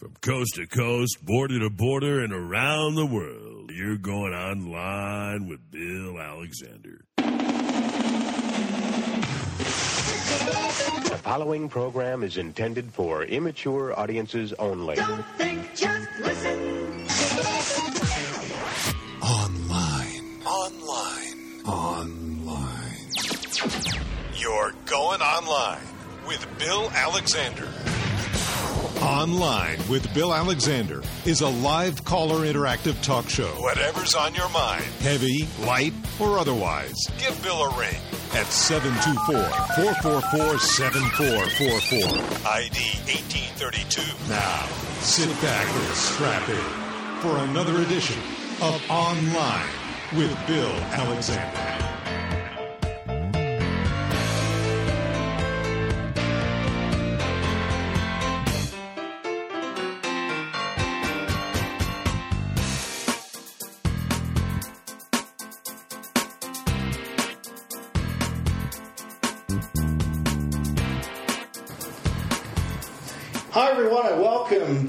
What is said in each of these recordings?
From coast to coast, border to border, and around the world, you're going online with Bill Alexander. The following program is intended for immature audiences only. Don't think, just listen. Online. Online. Online. You're going online with Bill Alexander. Online with Bill Alexander is a live caller interactive talk show. Whatever's on your mind, heavy, light, or otherwise, give Bill a ring at 724-444-7444. ID 1832. Now, sit back and strap in for another edition of Online with Bill Alexander.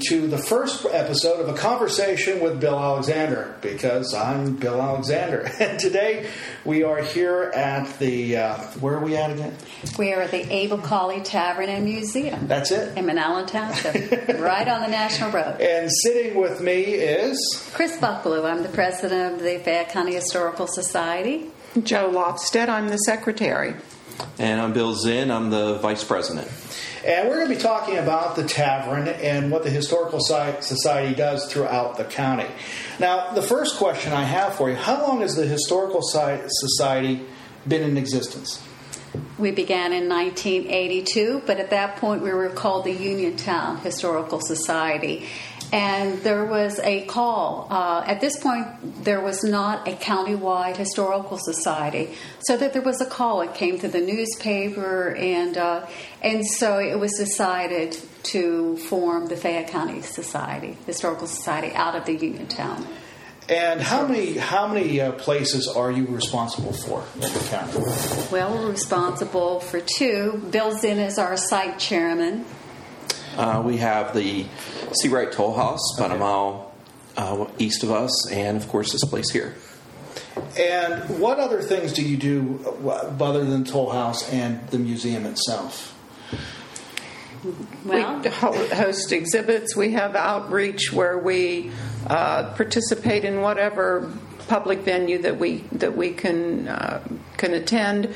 To the first episode of a conversation with Bill Alexander because I'm Bill Alexander. And today we are here at the, uh, where are we at again? We are at the Abel Colley Tavern and Museum That's it. in Manalapan Township, right on the National Road. And sitting with me is, Chris Buckelew, I'm the president of the Fayette County Historical Society. Jo Lofsted, I'm the secretary. And I'm Bill Zinn. I'm the vice president. And we're going to be talking about the tavern and what the Historical Society does throughout the county. Now, the first question I have for you how long has the Historical Society been in existence? We began in 1982, but at that point we were called the Uniontown Historical Society. And there was a call. Uh, at this point, there was not a countywide historical society, so that there was a call. It came to the newspaper, and uh, and so it was decided to form the Fayette County Society, Historical Society, out of the Uniontown. And how many how many uh, places are you responsible for in the county? Well, we're responsible for two. Bill Zinn is our site chairman. Uh, we have the Searight Toll House about Okay. a mile uh, east of us, and of course this place here. And what other things do you do uh, other than Toll House and the museum itself? Well, we host exhibits. We have outreach where we uh, participate in whatever public venue that we that we can uh, can attend.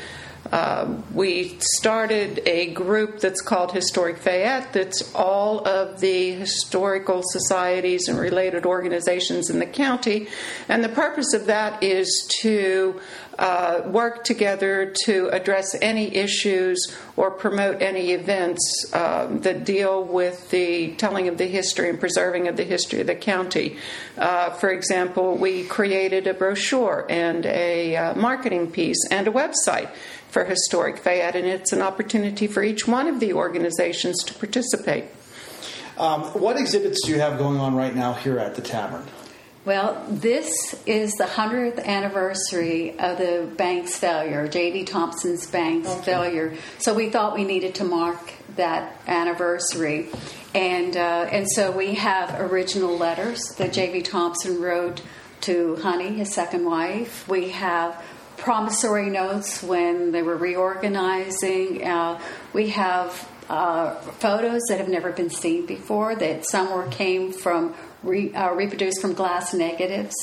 Uh, we started a group that's called Historic Fayette. That's all of the historical societies and related organizations in the county, and the purpose of that is to uh, work together to address any issues or promote any events um, that deal with the telling of the history and preserving of the history of the county. Uh, for example, we created a brochure and a uh, marketing piece and a website for Historic Fayette, and it's an opportunity for each one of the organizations to participate. Um, what exhibits do you have going on right now here at the tavern? Well, this is the 100th anniversary of the bank's failure, J.V. Thompson's bank's failure. So we thought we needed to mark that anniversary. And, uh, and so we have original letters that J.V. Thompson wrote to Honey, his second wife. We have promissory notes when they were reorganizing. Uh, we have uh, photos that have never been seen before. That some were came from re, uh, reproduced from glass negatives,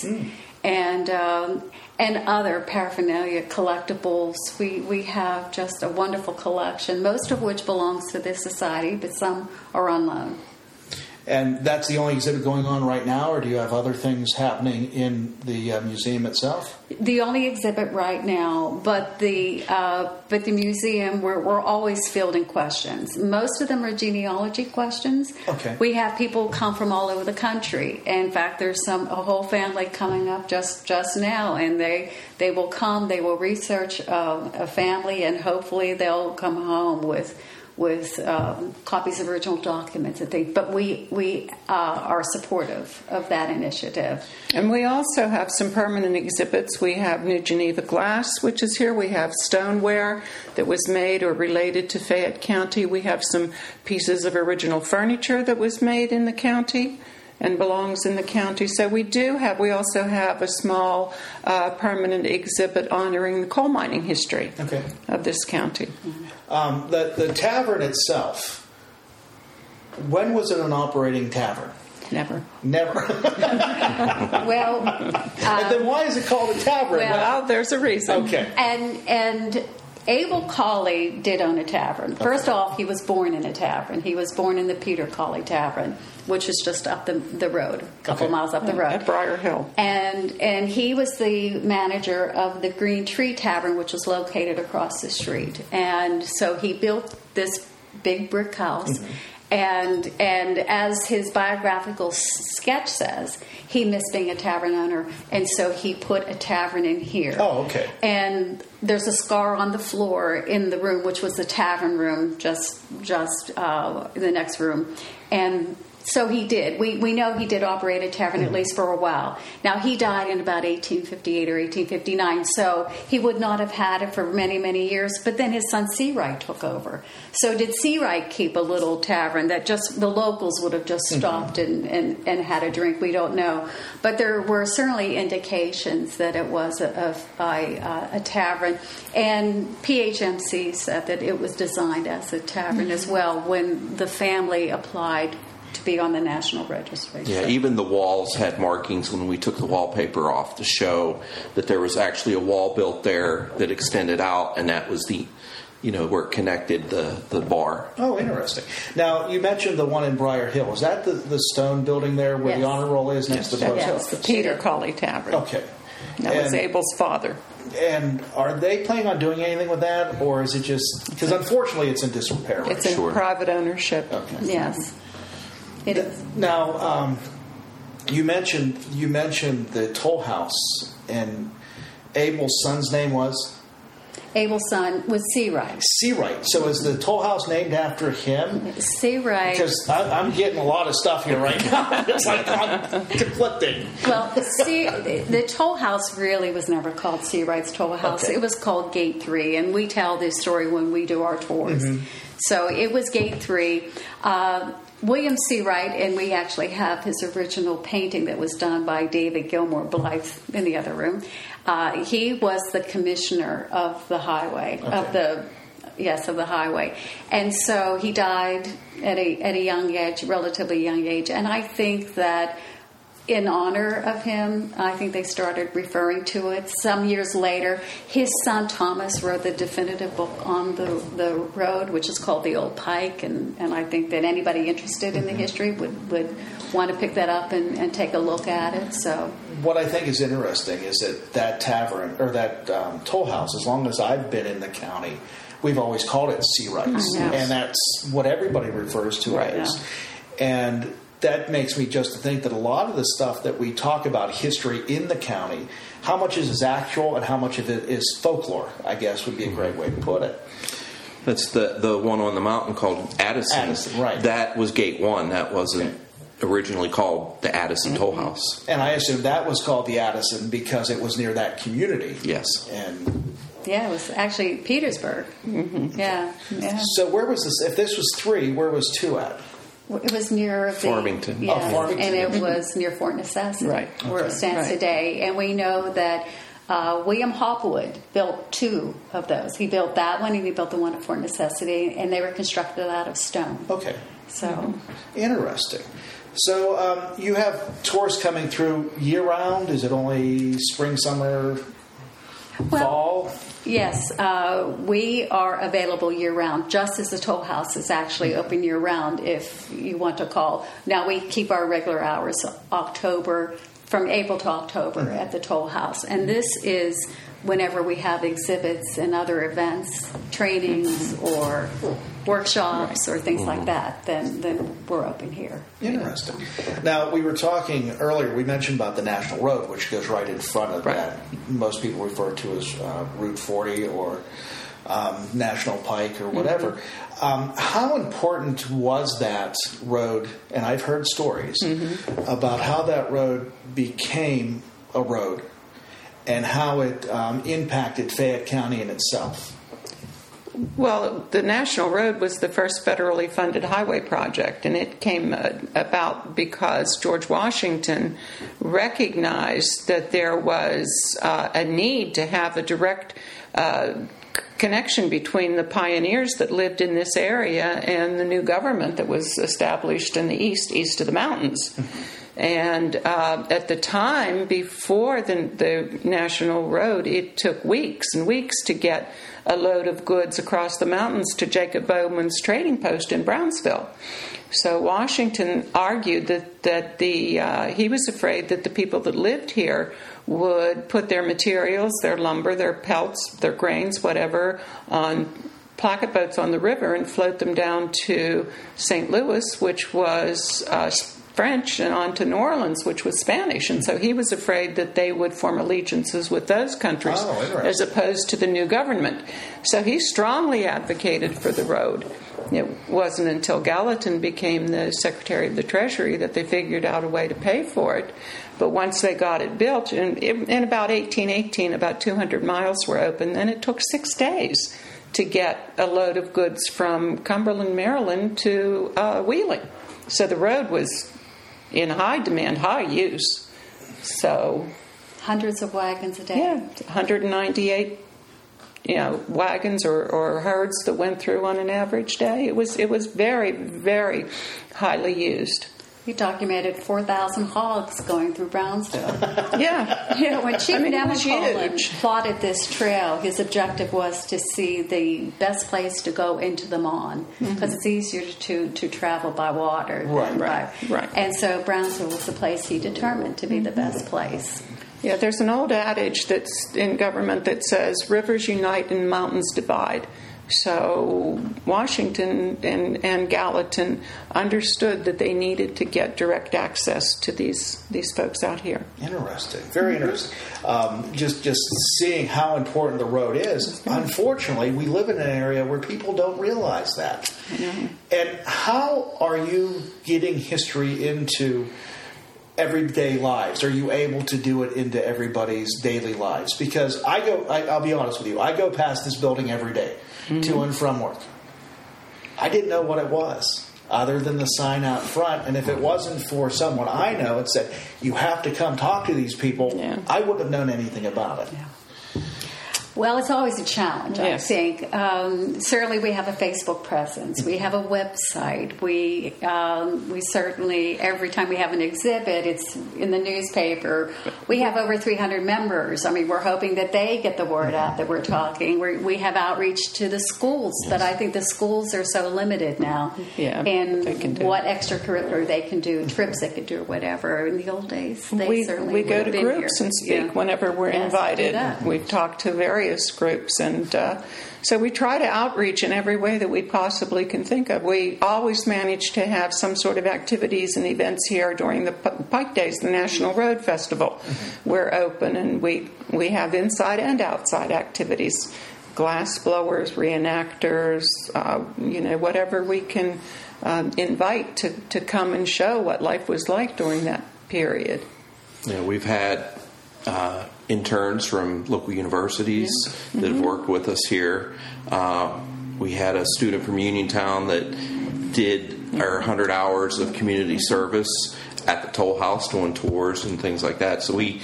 and um, and other paraphernalia collectibles. We we have just a wonderful collection, most of which belongs to this society, but some are on loan. And that's the only exhibit going on right now, or do you have other things happening in the uh, museum itself? The only exhibit right now, but the uh, but the museum we're, we're always fielding questions. Most of them are genealogy questions. Okay. We have people come from all over the country. In fact, there's some a whole family coming up just just now, and they they will come. They will research uh, a family, and hopefully they'll come home with with um, copies of original documents and things. But we we uh, are supportive of that initiative. And we also have some permanent exhibits. We have New Geneva glass, which is here. We have stoneware that was made or related to Fayette County. We have some pieces of original furniture that was made in the county and belongs in the county. So we do have, we also have a small uh, permanent exhibit honoring the coal mining history Okay. of this county. Um, the the tavern itself. When was it an operating tavern? Never. Never. Well, and then why is it called a tavern? Well- Well, there's a reason. okay. and and Abel Colley did own a tavern. First off, he was born in a tavern. He was born in the Peter Colley Tavern, which is just up the, the road, a couple Okay. miles up the road. At Briar Hill. and and he was the manager of the Green Tree Tavern, which was located across the street. And so he built this big brick house. Mm-hmm. And and as his biographical sketch says, he missed being a tavern owner, and so he put a tavern in here. Oh, okay. And there's a scar on the floor in the room, which was the tavern room, just just uh, in the next room. And so he did. We we know he did operate a tavern at mm-hmm. least for a while. Now he died in about 1858 or 1859, so he would not have had it for many many years. But then his son Searight took over. So did Searight keep a little tavern that just the locals would have just mm-hmm. stopped and, and, and had a drink? We don't know, but there were certainly indications that it was a, a, a, uh, a tavern. And PHMC said that it was designed as a tavern as mm-hmm. well when the family applied to be on the National Registry. Yeah, even the walls had markings when we took the wallpaper off to show that there was actually a wall built there that extended out, and that was the, you know, where it connected the, the bar. Oh, interesting. Now you mentioned the one in Briar Hill. Is that the, the stone building there where the honor roll is next to the post Yes. office? The Peter Colley Tavern. Okay. That was Abel's father. And are they planning on doing anything with that, or is it just because unfortunately it's in disrepair? right It's in Sure. private ownership. Okay. Yes. It is. Now, um, you mentioned you mentioned the toll house, and Abel's son's name was Abel's son was Searight. Searight. So is the toll house named after him? Searight. Because I'm getting a lot of stuff here right now. it's like I'm conflicting. Well, see, the toll house really was never called Searight's Toll House. Okay. It was called Gate 3, and we tell this story when we do our tours. Mm-hmm. So it was Gate 3. Uh, William Searight, and we actually have his original painting that was done by David Gilmour Blythe in the other room. Uh, he was the commissioner of the highway, of the yes, of the highway. And so he died at a at a young age, relatively young age. And I think that in honor of him, I think they started referring to it. Some years later, his son Thomas wrote the definitive book on the, the road, which is called The Old Pike. And, and I think that anybody interested in the history would, would want to pick that up and, and take a look at it. So, What I think is interesting is that that tavern or that um, toll house, as long as I've been in the county, we've always called it Searights, I know. and that's what everybody refers to Right. it as. And that makes me just to think that a lot of the stuff that we talk about history in the county, how much is actual and how much of it is folklore, I guess would be a great way to put it. That's the the one on the mountain called Addison. Addison, right. That was Gate One. That wasn't originally called the Addison Toll House. And I assume that was called the Addison because it was near that community. Yes. And yeah, it was actually Petersburg. Mm-hmm. Yeah, yeah. so, where was this? If this was three, where was two at? It was near the, Farmington. yeah, Oh, Farmington. and it was near Fort Necessity, Right. where it stands Right. today. And we know that uh, William Hopwood built two of those. He built that one, and he built the one at Fort Necessity, and they were constructed out of stone. Okay. So, Interesting. So um, you have tours coming through year round. Is it only spring, summer, fall? Yes, uh, we are available year round, just as the toll house is actually open year round if you want to call. Now, we keep our regular hours October, from April to October at the toll house. And this is whenever we have exhibits and other events, trainings or workshops or things like that, then, then we're open here. Interesting. Now we were talking earlier. We mentioned about the national road, which goes right in front of Right. that. Most people refer to as uh, Route 40 or um, National Pike or whatever. Um, how important was that road? And I've heard stories about how that road became a road and how it um, impacted Fayette County in itself. Well, the National Road was the first federally funded highway project, and it came uh, about because George Washington recognized that there was uh, a need to have a direct uh, connection between the pioneers that lived in this area and the new government that was established in the east, east of the mountains. And uh, at the time, before the, the National Road, it took weeks and weeks to get a load of goods across the mountains to Jacob Bowman's trading post in Brownsville. So Washington argued that that the uh, he was afraid that the people that lived here would put their materials, their lumber, their pelts, their grains, whatever, on placket boats on the river and float them down to St. Louis, which was uh, French, and on to New Orleans, which was Spanish. And so he was afraid that they would form allegiances with those countries Oh, as opposed to the new government. So he strongly advocated for the road. It wasn't until Gallatin became the Secretary of the Treasury that they figured out a way to pay for it. But once they got it built, in, in about 1818, about 200 miles were open, and it took six days to get a load of goods from Cumberland, Maryland to uh, Wheeling. So the road was in high demand, high use. So Hundreds of wagons a day. yeah, 198 you know wagons or, or herds that went through on an average day. It was it was very very highly used. He documented 4,000 hogs going through Brownsville. Yeah, You know, when Chief I mean, it was Nemacolin plotted this trail, his objective was to see the best place to go into the on because mm-hmm. it's easier to, to travel by water. Right, than right, by, right. And so Brownsville was the place he determined to be the mm-hmm. best place. yeah. There's an old adage that's in government that says rivers unite and mountains divide. So Washington and, and Gallatin understood that they needed to get direct access to these these folks out here. Interesting, very interesting. Um, just just seeing how important the road is. Unfortunately, we live in an area where people don't realize that. And how are you getting history into everyday lives? Are you able to do it into everybody's daily lives? Because I go, I, I'll be honest with you, I go past this building every day to mm-hmm. and from work. I didn't know what it was other than the sign out front. And if it wasn't for someone I know, it said, you have to come talk to these people, Yeah. I wouldn't have known anything about it. Well, it's always a challenge, Yes. I think. Um, certainly, we have a Facebook presence. We have a website. We um, we certainly every time we have an exhibit, it's in the newspaper. We have over 300 members. I mean, we're hoping that they get the word out that we're talking. we we have outreach to the schools, but I think the schools are so limited now Yeah, in they can do. what extracurricular they can do, trips they could do, or whatever. In the old days, they we, certainly we go to groups here. and speak Yeah. whenever we're Yes, invited. We've talked to various groups, and uh, so we try to outreach in every way that we possibly can think of. We always manage to have some sort of activities and events here during the Pike Days, the National Road Festival. We're open, and we we have inside and outside activities. Glass blowers, reenactors, uh, you know, whatever we can um, invite to, to come and show what life was like during that period. Yeah, we've had uh, interns from local universities that have worked with us here. Uh, we had a student from Uniontown that did our 100 hours of community service at the toll house doing tours and things like that. So we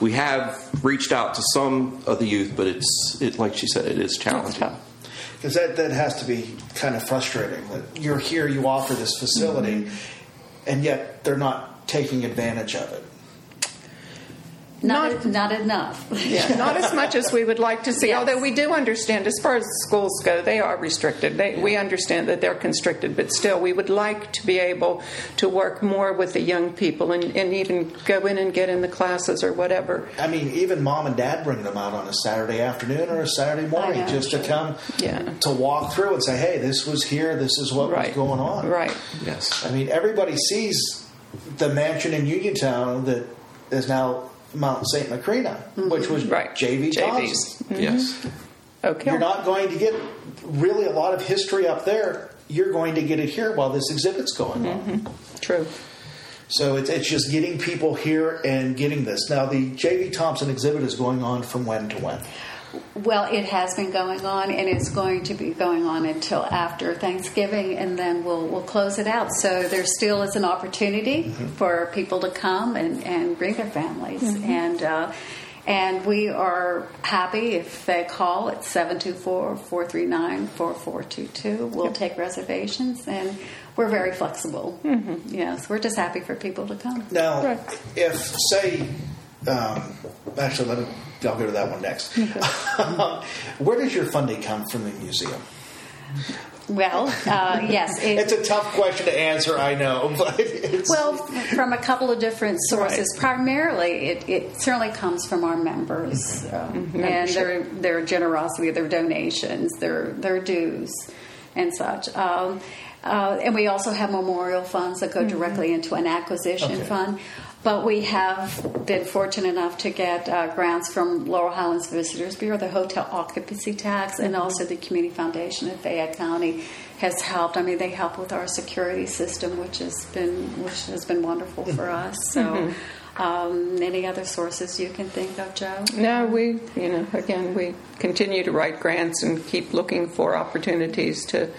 we have reached out to some of the youth, but it's it like she said, it is challenging. Because that, that has to be kind of frustrating. That you're here, you offer this facility, and yet they're not taking advantage of it. Not, not enough. Yeah, not as much as we would like to see. Yes. Although we do understand, as far as schools go, they are restricted. They, we understand that they're constricted, but still, we would like to be able to work more with the young people and, and even go in and get in the classes or whatever. I mean, even mom and dad bring them out on a Saturday afternoon or a Saturday morning just to come Yeah. to walk through and say, hey, this was here, this is what Right. was going on. Right. Yes. I mean, everybody sees the mansion in Uniontown that is now Mount St. Macrina, which was mm-hmm. Right. J.V. JV's. Thompson. Mm-hmm. Yes. Okay. You're not going to get really a lot of history up there. You're going to get it here while this exhibit's going on. Mm-hmm. True. So it's, it's just getting people here and getting this. Now, the J.V. Thompson exhibit is going on from when to when? Well, it has been going on, and it's going to be going on until after Thanksgiving, and then we'll we'll close it out. So there still is an opportunity mm-hmm. for people to come and, and bring their families, mm-hmm. and uh, and we are happy if they call at 724-439-4422. We'll take reservations, and we're very flexible. Mm-hmm. Yes, we're just happy for people to come. Now, Right. if say, um, actually, let me. I'll go to that one next. Where does your funding come from the museum? Well, uh, yes, it- It's a tough question to answer, I know, but it's Well, from a couple of different sources. Primarily, it, it certainly comes from our members uh, and their their generosity, their donations, their their dues, and such. Um, uh, and we also have memorial funds that go directly into an acquisition Okay. fund. But we have been fortunate enough to get uh, grants from Laurel Highlands Visitors Bureau, the hotel occupancy tax, and also the Community Foundation of Fayette County has helped. I mean, they help with our security system, which has been which has been wonderful for us. So, um, any other sources you can think of, Jo? No, we, you know, again, we continue to write grants and keep looking for opportunities to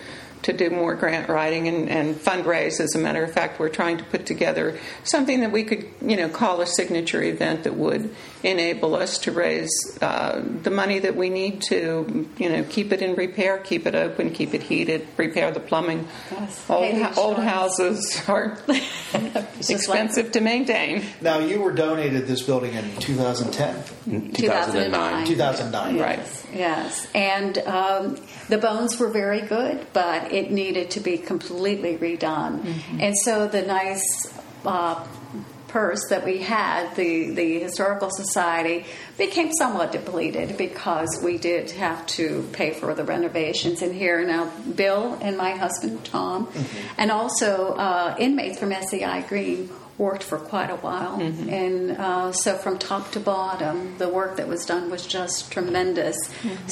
to do more grant writing and, and fundraise. As a matter of fact, we're trying to put together something that we could, you know, call a signature event that would enable us to raise uh, the money that we need to, you know, keep it in repair, keep it open, keep it heated, repair the plumbing. Yes. Old, Pay the ho- old houses are Just like- expensive to maintain. now you were donated this building in 2010, 2009. 2009. Right. Yes, yes. And um, the bones were very good, but it needed to be completely redone. And so the nice uh, purse that we had, the, the Historical Society, became somewhat depleted because we did have to pay for the renovations. And here now, Bill and my husband, Tom, and also uh, inmates from SCI Greene worked for quite a while. And uh, so from top to bottom, the work that was done was just tremendous.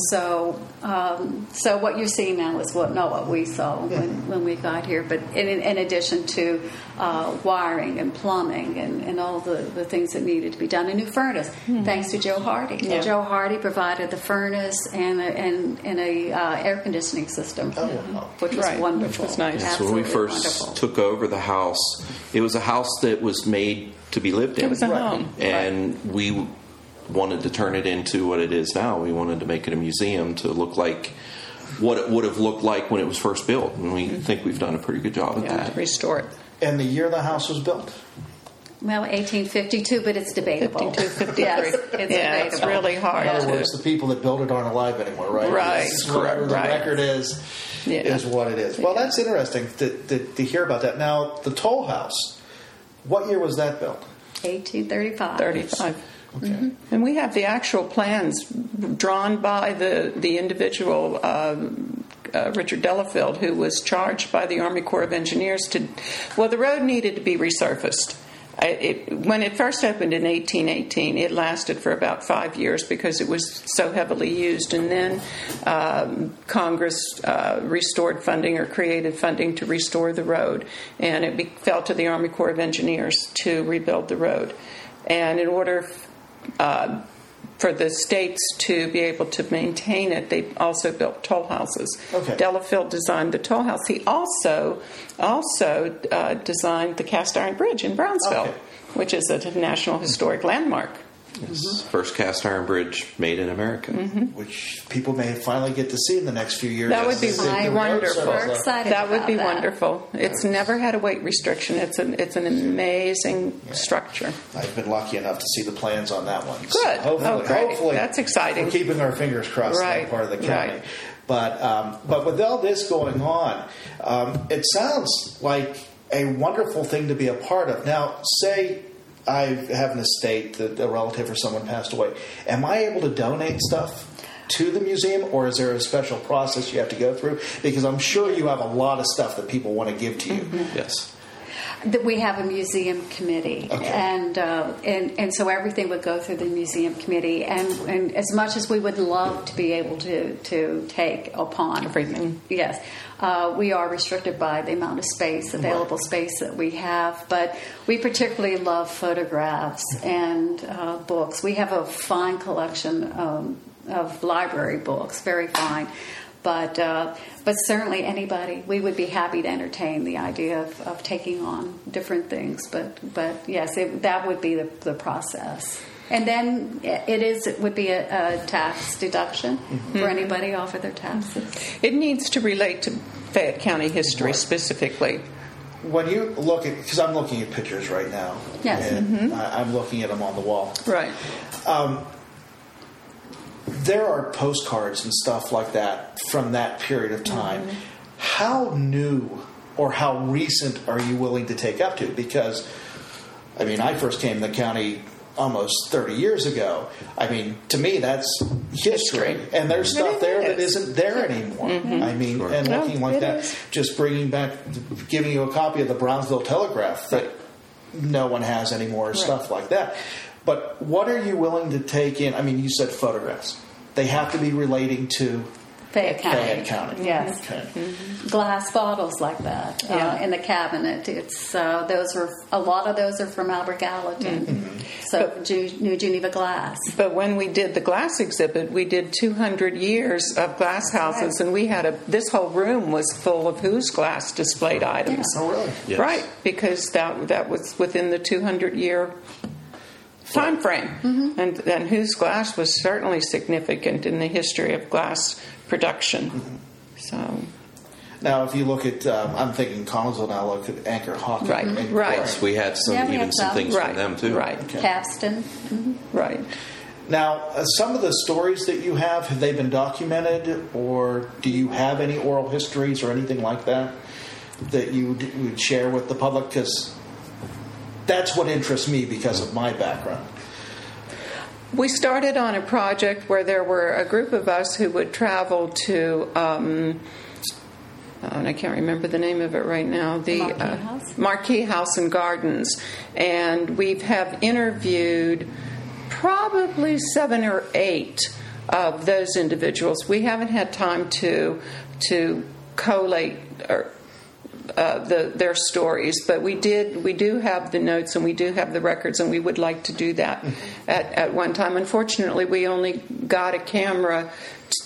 So, um, so what you're seeing now is what not what we saw when, when we got here, but in, in addition to uh, wiring and plumbing and, and all the, the things that needed to be done, a new furnace, thanks to Joe Hardy. Yeah. Joe Hardy provided the furnace and a, and, and a uh, air conditioning system, Oh, wow. which was Right, which was nice. So when we first wonderful. took over the house, it was a house that was made to be lived in. It was a home. and we wanted to turn it into what it is now. We wanted to make it a museum to look like what it would have looked like when it was first built, and we think we've done a pretty good job of Yeah, to that. restore it. And the year the house was built? Well, 1852, but it's debatable. 52, 53. Yes, it's yeah, it's really hard. In other words, the people that built it aren't alive anymore, right? Right. It's Whatever the Right. record is, Yeah. is what it is. Well, that's interesting to, to, to hear about that. Now, the toll house, what year was that built? 1835. 35. Okay. And we have the actual plans drawn by the, the individual, um, uh, Richard Delafield, who was charged by the Army Corps of Engineers to. Well, the road needed to be resurfaced. It, when it first opened in 1818, it lasted for about five years because it was so heavily used. And then um, Congress uh, restored funding or created funding to restore the road, and it be, fell to the Army Corps of Engineers to rebuild the road. And in order uh, for the states to be able to maintain it, they also built toll houses. Okay. Delafield designed the toll house. He also also uh, designed the cast iron bridge in Brownsville, Okay. which is a national historic landmark. It's the First cast iron bridge made in America. Which people may finally get to see in the next few years. That would be the- the I'm road wonderful. settles We're up. excited That would about be that. wonderful. It's never had a weight restriction. It's an it's an amazing structure. I've been lucky enough to see the plans on that one. So Good. hopefully, Oh, great. hopefully, That's exciting. We're keeping our fingers crossed in Right. that part of the county. Right. But um, but with all this going on, um, it sounds like a wonderful thing to be a part of. Now, say I have an estate that a relative or someone passed away. Am I able to donate stuff? To the museum, or is there a special process you have to go through? Because I'm sure you have a lot of stuff that people want to give to you. Mm-hmm. Yes. That we have a museum committee, Okay. and, uh, and and so everything would go through the museum committee. And, and as much as we would love to be able to to take upon Everything. yes, uh, we are restricted by the amount of space, available space that we have. But we particularly love photographs and uh, books. We have a fine collection um, of library books, very fine. But uh, but certainly anybody, we would be happy to entertain the idea of, of taking on different things. But but yes, it, that would be the, the process. And then it is it would be a, a tax deduction for mm-hmm. anybody off of their taxes. It needs to relate to Fayette County history specifically. When you look at, because I'm looking at pictures right now, Yes. and mm-hmm. I, I'm looking at them on the wall. Right. Um, there are postcards and stuff like that from that period of time. Mm-hmm. How new or how recent are you willing to take up to? Because, I mean, I first came to the county almost 30 years ago. I mean, to me, that's history. History. And there's It stuff there that isn't there anymore. Mm-hmm. I mean, and No, looking like it that, is. just bringing back, giving you a copy of the Brownsville Telegraph that no one has anymore, stuff like that. But what are you willing to take in? I mean, you said photographs. They have to be relating to Fayette County. Fayette County. Yes. Okay. Glass bottles like that uh, in the cabinet. It's uh, those are a lot of those are from Albert Gallatin. Mm-hmm. So Ju- New Geneva glass. But when we did the glass exhibit, we did 200 years of glass houses, and we had a this whole room was full of whose glass displayed items. Oh, really? Yes. Right, because that that was within the 200 year time frame, Mm-hmm. and and whose glass was certainly significant in the history of glass production. Mm-hmm. So Now, if you look at, um, I'm thinking Connellsville now, look at Anchor Hocking. Right, and right. Clark. We had some Yeah, we even had some some. things right, from them too. right, Okay. Capstan. right. Now, uh, some of the stories that you have, have they been documented, or do you have any oral histories or anything like that that you would share with the public? Because that's what interests me because of my background. We started on a project where there were a group of us who would travel to, um, and I can't remember the name of it right now, the Marquee uh, House? Marquee House and Gardens, and we have interviewed probably seven or eight of those individuals. We haven't had time to to collate or uh, the, their stories, but we did. We do have the notes and we do have the records, and we would like to do that at, at one time. Unfortunately, we only got a camera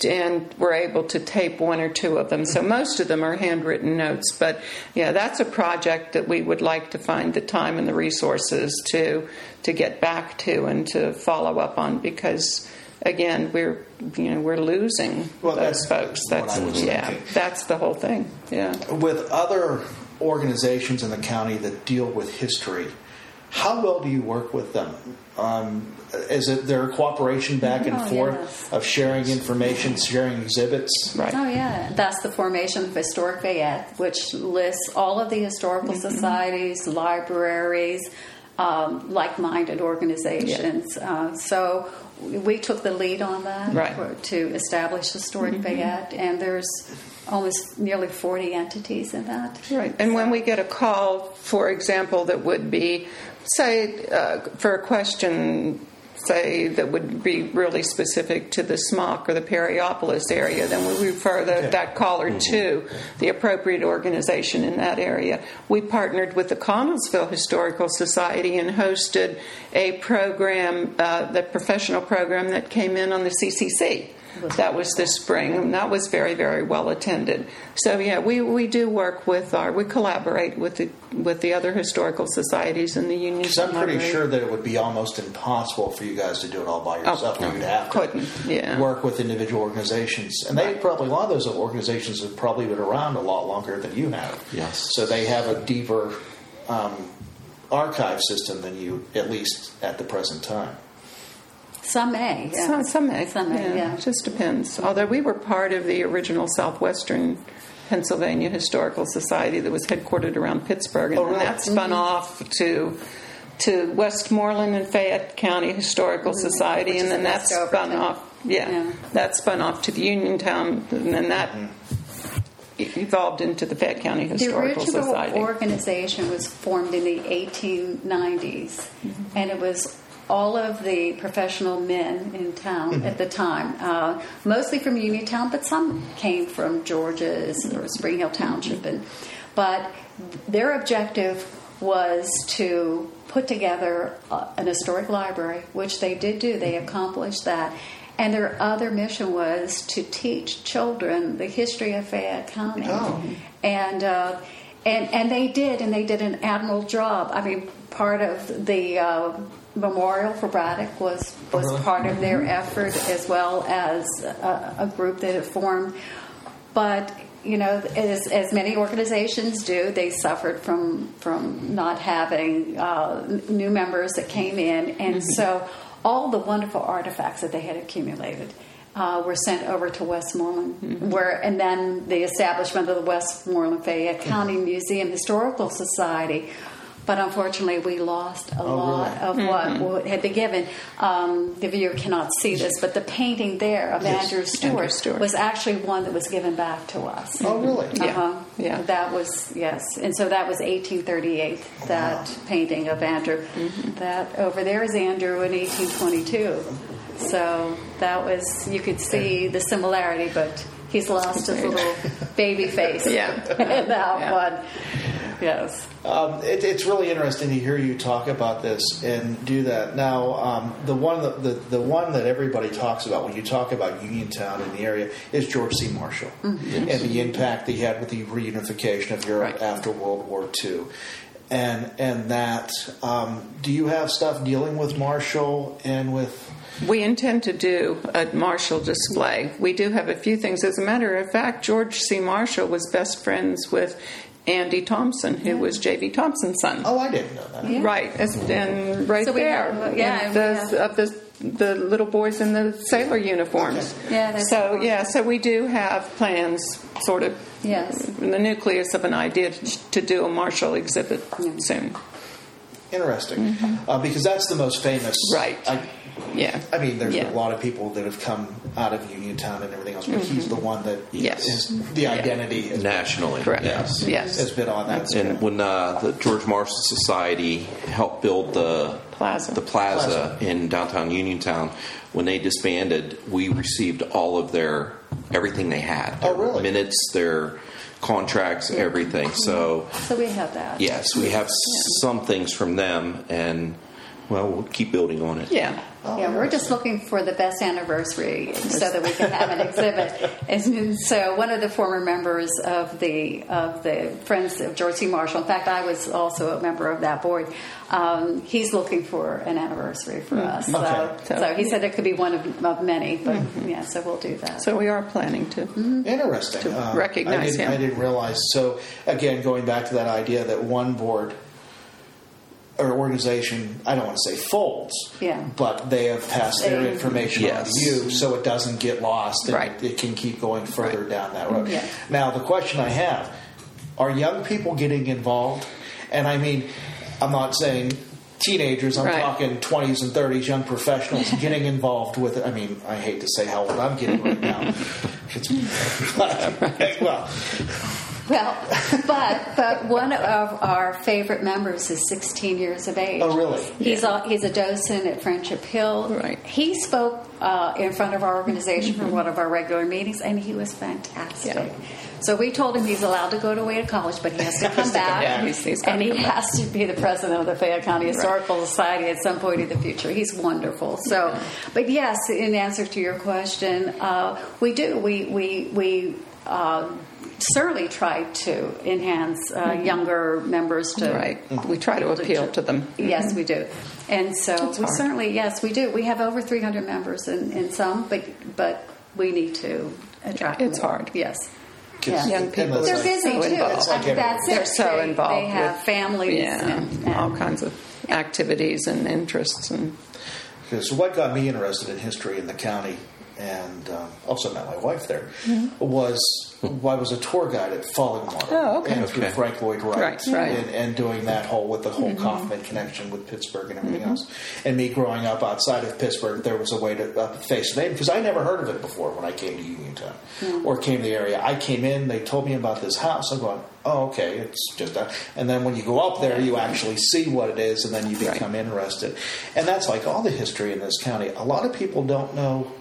and were able to tape one or two of them. So most of them are handwritten notes. But yeah, that's a project that we would like to find the time and the resources to to get back to and to follow up on because. Again, we're you know we're losing Well, those that's folks. what That's I was yeah, thinking. that's the whole thing. Yeah. With other organizations in the county that deal with history, how well do you work with them? Um, is it their cooperation back and Oh, forth yes. of sharing information, sharing exhibits? Right. Oh yeah, that's the formation of Historic Fayette, which lists all of the historical societies, libraries, um, like-minded organizations. Uh, so we took the lead on that Right. for- to establish Historic Fayette, and there's almost nearly 40 entities in that. Right. And when we get a call, for example, that would be, say, uh, for a question, say, that would be really specific to the Smock or the Perryopolis area, then we refer the, that caller to the appropriate organization in that area. We partnered with the Connellsville Historical Society and hosted a program, uh, the professional program that came in on the CCC. That was this spring, and that was very, very well attended. So yeah, we, we do work with our we collaborate with the with the other historical societies in the union. Because I'm pretty sure that it would be almost impossible for you guys to do it all by yourself. no. You'd have to Oh, Couldn't, yeah. work with individual organizations, and they probably a lot of those organizations have probably been around a lot longer than you have. Yes. So they have a deeper um, archive system than you, at least at the present time. Some may, yeah. Some, some may, Some may, yeah. It just depends. Although we were part of the original Southwestern Pennsylvania Historical Society that was headquartered around Pittsburgh, and Oh, then really? that spun off to to Westmoreland and Fayette County Historical Society, Which and then that spun too. off. Yeah, Yeah. that spun off to the Uniontown, and then that. Mm-hmm. evolved into the Fayette County Historical Society. The original Society. organization was formed in the 1890s, Mm-hmm. and it was all of the professional men in town Mm-hmm. at the time, uh, mostly from Uniontown, but some came from George's or Spring Hill Township. And, but their objective was to put together uh, an historic library, which they did do. They accomplished that. And their other mission was to teach children the history of Fayette County. And, uh, and, and they did, and they did an admirable job. I mean, part of the uh, memorial for Braddock was, was really? part of their mm-hmm. effort, as well as a, a group that had formed. But you know, as, as many organizations do, they suffered from from not having uh, new members that came in, and mm-hmm. so all the wonderful artifacts that they had accumulated. Uh, were sent over to Westmoreland, mm-hmm. where and then the establishment of the Westmoreland Fayette County Museum Historical Society. But unfortunately, we lost a lot of what had been given. Um, the viewer cannot see this, but the painting there of Andrew Stewart, Andrew Stewart. was actually one that was given back to us. Oh, really? Yeah. Uh-huh. Yeah. That was, yes. And so that was 1838, that painting of Andrew. Mm-hmm. That over there is Andrew in 1822. So that was, you could see the similarity, but he's lost his little baby face Yeah. in that Yeah. one. Yes. Um, it, it's really interesting to hear you talk about this and do that. Now, um, the one that, the, the one that everybody talks about when you talk about Uniontown in the area is George C. Marshall and the impact that he had with the reunification of Europe Right. after World War II. And and that, um, do you have stuff dealing with Marshall and with? We intend to do a Marshall display. We do have a few things. As a matter of fact, George C. Marshall was best friends with Andy Thompson, who was J.V. Thompson's son. Oh, I didn't know that. Yeah. Right, and right So there, have- yeah, in the, have- of the the little boys in the sailor uniforms. Yeah, so cool. yeah, so we do have plans, sort of, Yes. in the nucleus of an idea to, to do a Marshall exhibit soon. Interesting, uh, because that's the most famous. Mm-hmm. Right. I, Yeah, I mean, there's Yeah. a lot of people that have come out of Uniontown and everything else, but he's the one that Mm-hmm. Yes. is the identity has, nationally. correct. Yes. yes, has been on that. And when uh, the George Marshall Society helped build the Plaza. the plaza, Plaza. in downtown Uniontown, when they disbanded, we received all of their everything they had. Oh, really? Minutes, their contracts, everything. So So we have that. yes, we have some things from them, and well, we'll keep building on it. yeah. Yeah, we're just looking for the best anniversary so that we can have an exhibit. And so, one of the former members of the of the Friends of George C. Marshall, in fact, I was also a member of that board. Um, he's looking for an anniversary for us. So, Okay. so, he said it could be one of, of many, but yeah, so we'll do that. So we are planning to. Interesting. To Uh, recognize I him. I didn't realize. So again, going back to that idea that one board or organization, I don't want to say folds, Yeah. but they have passed their information Yes. on to you, so it doesn't get lost and Right. it, it can keep going further Right. down that road. Yeah. Now, the question I have: Are young people getting involved? And I mean, I'm not saying teenagers. I'm Right. talking 20s and 30s, young professionals getting involved with it. I mean, I hate to say how old I'm getting right now. It's, well, Well, but but one of our favorite members is 16 years of age. Oh, really? He's a, he's a docent at Friendship Hill. Right. He spoke uh, in front of our organization for one of our regular meetings, and he was fantastic. Yeah. So we told him he's allowed to go to away to college, but he has to come back, back. He's- he's and he come back. has to be the president of the Fayette County Historical Society at some point in the future. He's wonderful. So, but yes, in answer to your question, uh, we do. We we we. Uh, certainly try to enhance uh, mm-hmm. younger members to Right. Mm-hmm. We try to appeal to them. Yes, mm-hmm. we do. And so That's we hard. certainly, yes, we do. We have over 300 members in, in some, but but we need to attract It's more. hard. Yes. Yeah. Young people They're it's busy so too. involved. It's like that's They're it. so they, involved. They have with, families yeah, and, and all kinds of activities and interests and Okay, so what got me interested in history in the county and um, also met my wife there, was I was a tour guide at Fallingwater. Oh, okay. And through Okay. Frank Lloyd Wright. Right, right. And, and doing that whole, with the whole Kaufmann connection with Pittsburgh and everything else. And me growing up outside of Pittsburgh, there was a way to uh, face the name because I never heard of it before when I came to Uniontown or came to the area. I came in, they told me about this house. I'm going, oh, okay, it's just that. And then when you go up there, you actually see what it is, and then you Right. become interested. And that's like all the history in this county. A lot of people don't know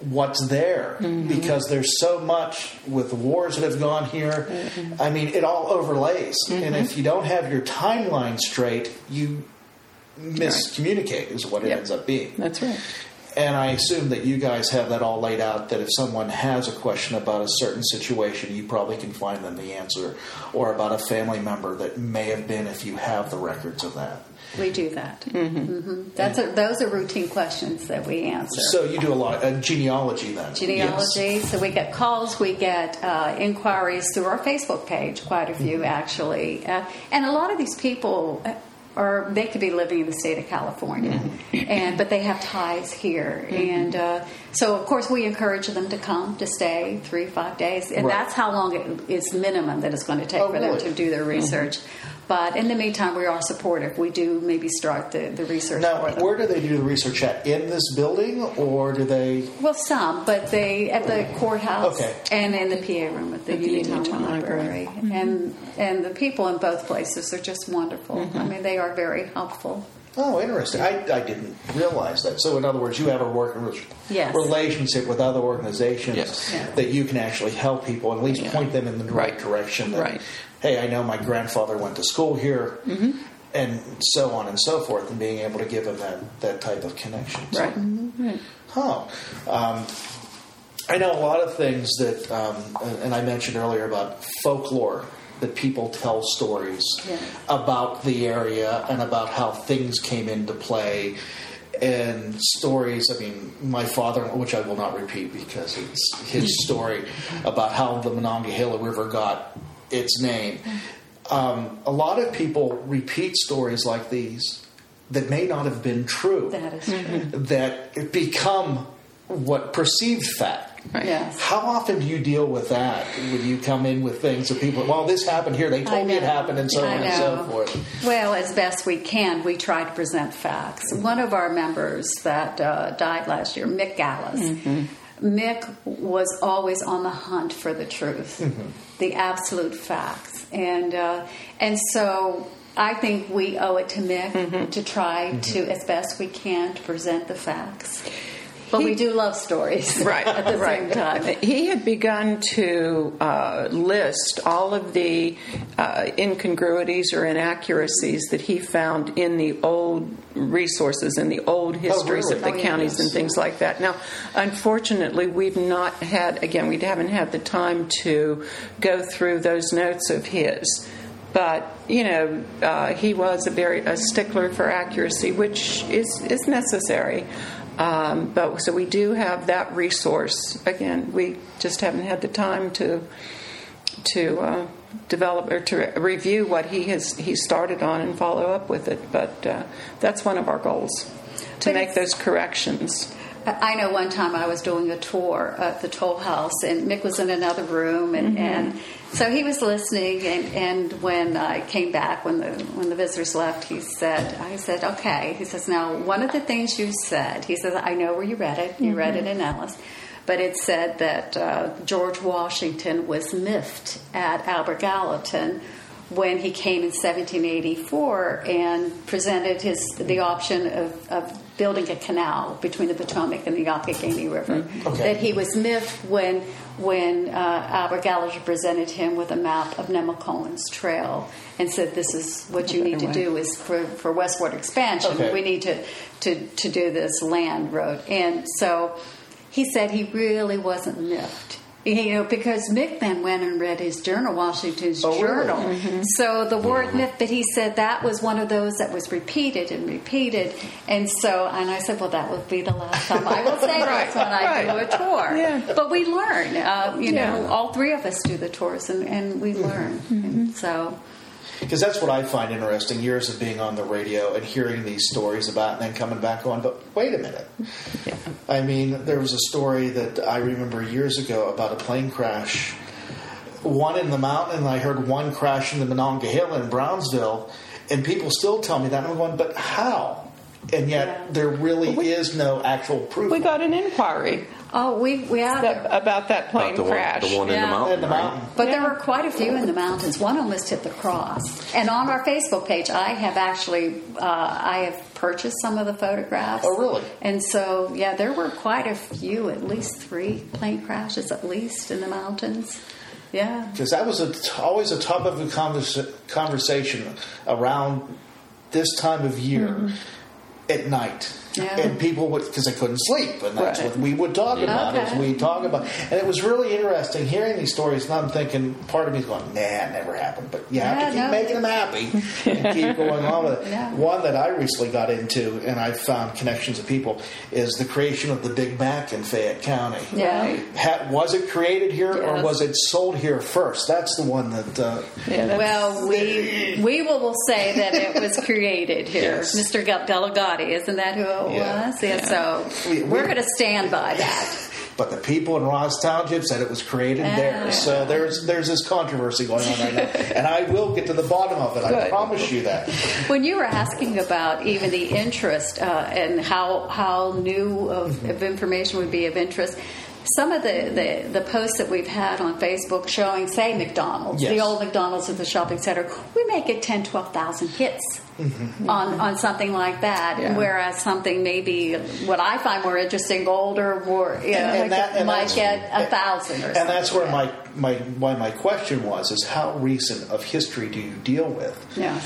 what's there mm-hmm. because there's so much with the wars that have gone here. Mm-hmm. I mean, it all overlays. And if mm-hmm. you don't have your timeline straight, you miscommunicate, is what it Yep. ends up being. That's right. And I assume that you guys have that all laid out. That if someone has a question about a certain situation, you probably can find them the answer, or about a family member that may have been, if you have the records of that. We do that. Mm-hmm. That's a, those are routine questions that we answer. So you do a lot of genealogy then. genealogy. So we get calls, we get uh, inquiries through our Facebook page, quite a few Mm-hmm. actually, uh, and a lot of these people. uh, Are, they could be living in the state of California, Mm-hmm. and but they have ties here, and uh, so of course we encourage them to come to stay three five days, and Right. that's how long it is minimum that it's going to take Oh, for them to do their research. But in the meantime, we are supportive. We do maybe start the, the research Now, for them. where do they do the research at? In this building, or do they? Well, some, but they at the courthouse Okay. and in the PA room at the At the Uniontown Uniontown Library, Library. Mm-hmm. and and the people in both places are just wonderful. Mm-hmm. I mean, they are very helpful. Oh, interesting. I, I didn't realize that. So, in other words, you have a working re- Yes. relationship with other organizations Yes. Yeah. that you can actually help people and at least Yeah. point them in the right, Right. direction. That, Right. Hey, I know my grandfather went to school here, Mm-hmm. and so on and so forth, and being able to give them that, that type of connection. So- Right. Right. Huh. Um, I know a lot of things that, um, and I mentioned earlier about folklore that people tell stories Yeah. about the area and about how things came into play. And stories, I mean, my father, which I will not repeat because it's his story about how the Monongahela River got its name. Um, a lot of people repeat stories like these that may not have been true That is true. that become what perceived fact. Right. Yes. How often do you deal with that when you come in with things that people, well, this happened here, they told me it happened, and so on and so forth. Well, as best we can, we try to present facts. Mm-hmm. One of our members that uh, died last year, Mick Gallus, mm-hmm. Mick was always on the hunt for the truth, mm-hmm. the absolute facts, and uh, and so. I think we owe it to Mick to try to, as best we can, to present the facts. But we do love stories, right, At the right. same time, He had begun to uh, list all of the uh, incongruities or inaccuracies that he found in the old resources and the old histories really? of the Oh, counties yes. and things like that. Now, unfortunately, we've not had, again, we haven't had the time to go through those notes of his. But you know, uh, he was a very a stickler for accuracy, which is is necessary. Um, but so we do have that resource. Again, we just haven't had the time to to uh, develop or to review what he has he started on and follow up with it. But uh, that's one of our goals to But make those corrections. I know one time I was doing a tour at the Toll House, and Mick was in another room, and, and so he was listening. And, and when I came back, when the when the visitors left, he said, "I said, okay." He says, "Now, one of the things you said," he says, "I know where you read it. You read it in Ellis." But it said that uh, George Washington was miffed at Albert Gallatin when he came in 1784 and presented his the option of, of building a canal between the Potomac and the Youghiogheny River. Okay. That he was miffed when when uh, Albert Gallatin presented him with a map of Nemacolin's Trail and said, "This is what you need to do is for, for westward expansion. Okay. We need to, to to do this land road." And so he said he really wasn't miffed. You know, because Mick then went and read his journal, Washington's Oh, really? journal. Mm-hmm. So the mm-hmm. word myth, but he said that was one of those that was repeated and repeated. And so, and I said, well, that would be the last time I will say this when I do a tour. Yeah. But we learn. Uh, you know, all three of us do the tours and, and we mm-hmm. learn. And so, because that's what I find interesting. Years of being on the radio and hearing these stories about, and then coming back on. But wait a minute. I mean, there was a story that I remember years ago about a plane crash. One in the mountain, and I heard one crash in the Monongahela in Brownsville, and people still tell me that. And I'm going, but how? And yet, Yeah. there really is no actual proof. We got an inquiry Oh, we we have. that, about that plane About the one, crash. the one in the mountain, in the right? mountain. But there were quite a few in the mountains. One almost hit the cross. And on our Facebook page, I have actually uh, I have purchased some of the photographs. Oh, really? And so, yeah, there were quite a few, at least three plane crashes, at least in the mountains. Yeah. because that was a, always a topic of conversa- conversation around this time of year at night. Yeah. And people would, because they couldn't sleep, and that's Right. what we would talk about. Is Okay. we talk about, and it was really interesting hearing these stories. And I'm thinking, part of me is going, "Nah, it never happened." But you have Yeah, to keep no. making them happy and keep going on with it. Yeah. One that I recently got into, and I found connections of people, is the creation of the Big Mac in Fayette County. Yeah. Ha- was it created here or was it sold here first? That's the one that. Uh, Yeah, Well, we we will, will say that it was created here. Yes. Mr. Gal- Delligatti, isn't that who it Yeah. Was? Yeah. So We- we, are going to stand by that. but the people in Ross Township said it was created there. Ah. So there's there's this controversy going on right now, and I will get to the bottom of it. I promise you that. When you were asking about even the interest uh, and how how new of, of information would be of interest, some of the, the, the posts that we've had on Facebook showing, say, McDonald's, the old McDonald's at the shopping center, we may get 10, 12,000 hits on, on something like that. Yeah. Whereas something maybe, what I find more interesting, older, more, you know, And that- and might get a thousand or something. And that's where like my, my why my question was is how recent of history do you deal with? Yeah.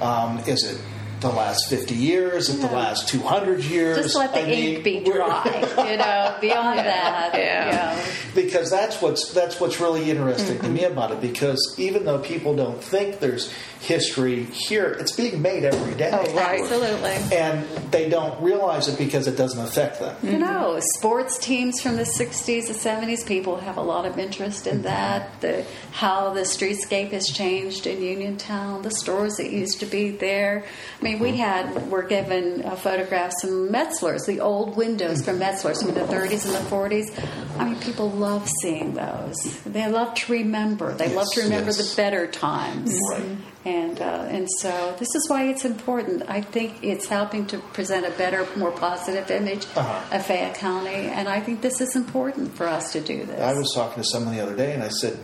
Um, is it the last 50 years? Is it the last 200 years? Just let the I mean, ink be dry, you know, beyond that. Yeah. you know. because that's what's that's what's really interesting to me about it. Because even though people don't think there's history here, it's being made every day. Oh, right. Absolutely. And they don't realize it because it doesn't affect them. You know, sports teams from the 60s, the 70s, people have a lot of interest in that. Mm-hmm. The, how the streetscape has changed in Uniontown, the stores that used to be there. I mean, we mm-hmm. had, were given uh, photographs from Metzler's, the old windows from mm-hmm. Metzler's from the 30s and the 40s. I mean, people love seeing those. They love to remember. They love to remember yes. the better times. Right. And uh, and so this is why it's important. I think it's helping to present a better, more positive image Uh-huh. of Fayette County, and I think this is important for us to do this. I was talking to someone the other day, and I said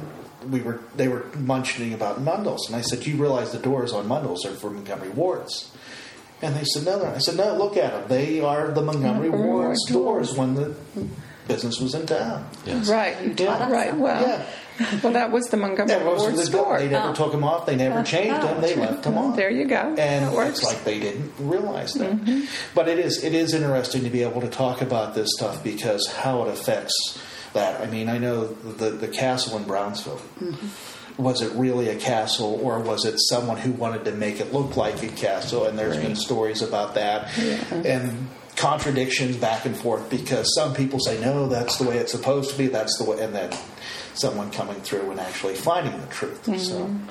we were they were mentioning about Mundles, and I said, "Do you realize the doors on Mundles are for Montgomery wards?" And they said, "No." I said, "No, look at them. They are the Montgomery Montgomery wards doors when the business was in town." Yes. Right. Yeah. Right. Well, Yeah. well, that was the Montgomery That was Ward the store. They never took them off. They never changed them. They left them on. There you go. and it's like they didn't realize that. Mm-hmm. But it is it is interesting to be able to talk about this stuff because how it affects that. I mean, I know the the castle in Brownsville. Mm-hmm. Was it really a castle, or was it someone who wanted to make it look like a castle? And there's been stories about that, and contradictions back and forth because some people say no, that's the way it's supposed to be. That's the way, and then someone coming through and actually finding the truth. So. Mm-hmm.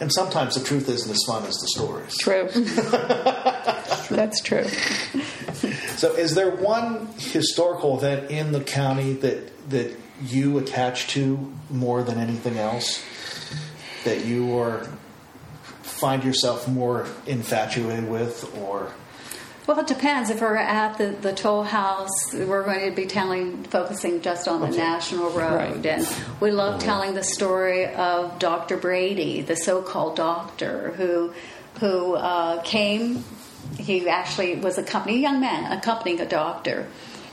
And sometimes the truth isn't as fun as the stories. True. That's true. So, is there one historical event in the county that that you attach to more than anything else? That you are find yourself more infatuated with, or Well, it depends. If we're at the, the toll house, we're going to be telling, focusing just on the Okay. national road. Right. And we love telling the story of Dr. Brady, the so-called doctor who who uh, came. He actually was a company, a young man, accompanying a doctor,